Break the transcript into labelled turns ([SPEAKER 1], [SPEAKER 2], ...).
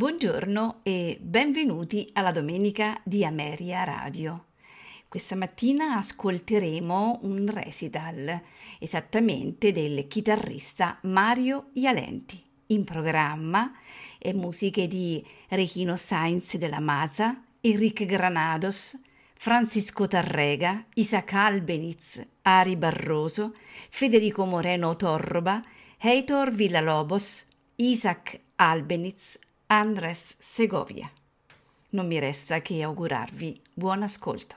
[SPEAKER 1] Buongiorno e benvenuti alla domenica di Ameria Radio. Questa mattina ascolteremo un recital, esattamente del chitarrista Mario Ialenti. In programma e musiche di Rechino Sainz della Maza, Enrique Granados, Francisco Tarrega, Isaac Albeniz, Ari Barroso, Federico Moreno Torroba, Heitor Villalobos, Isaac Albeniz, Andres Segovia. Non mi resta che augurarvi buon ascolto.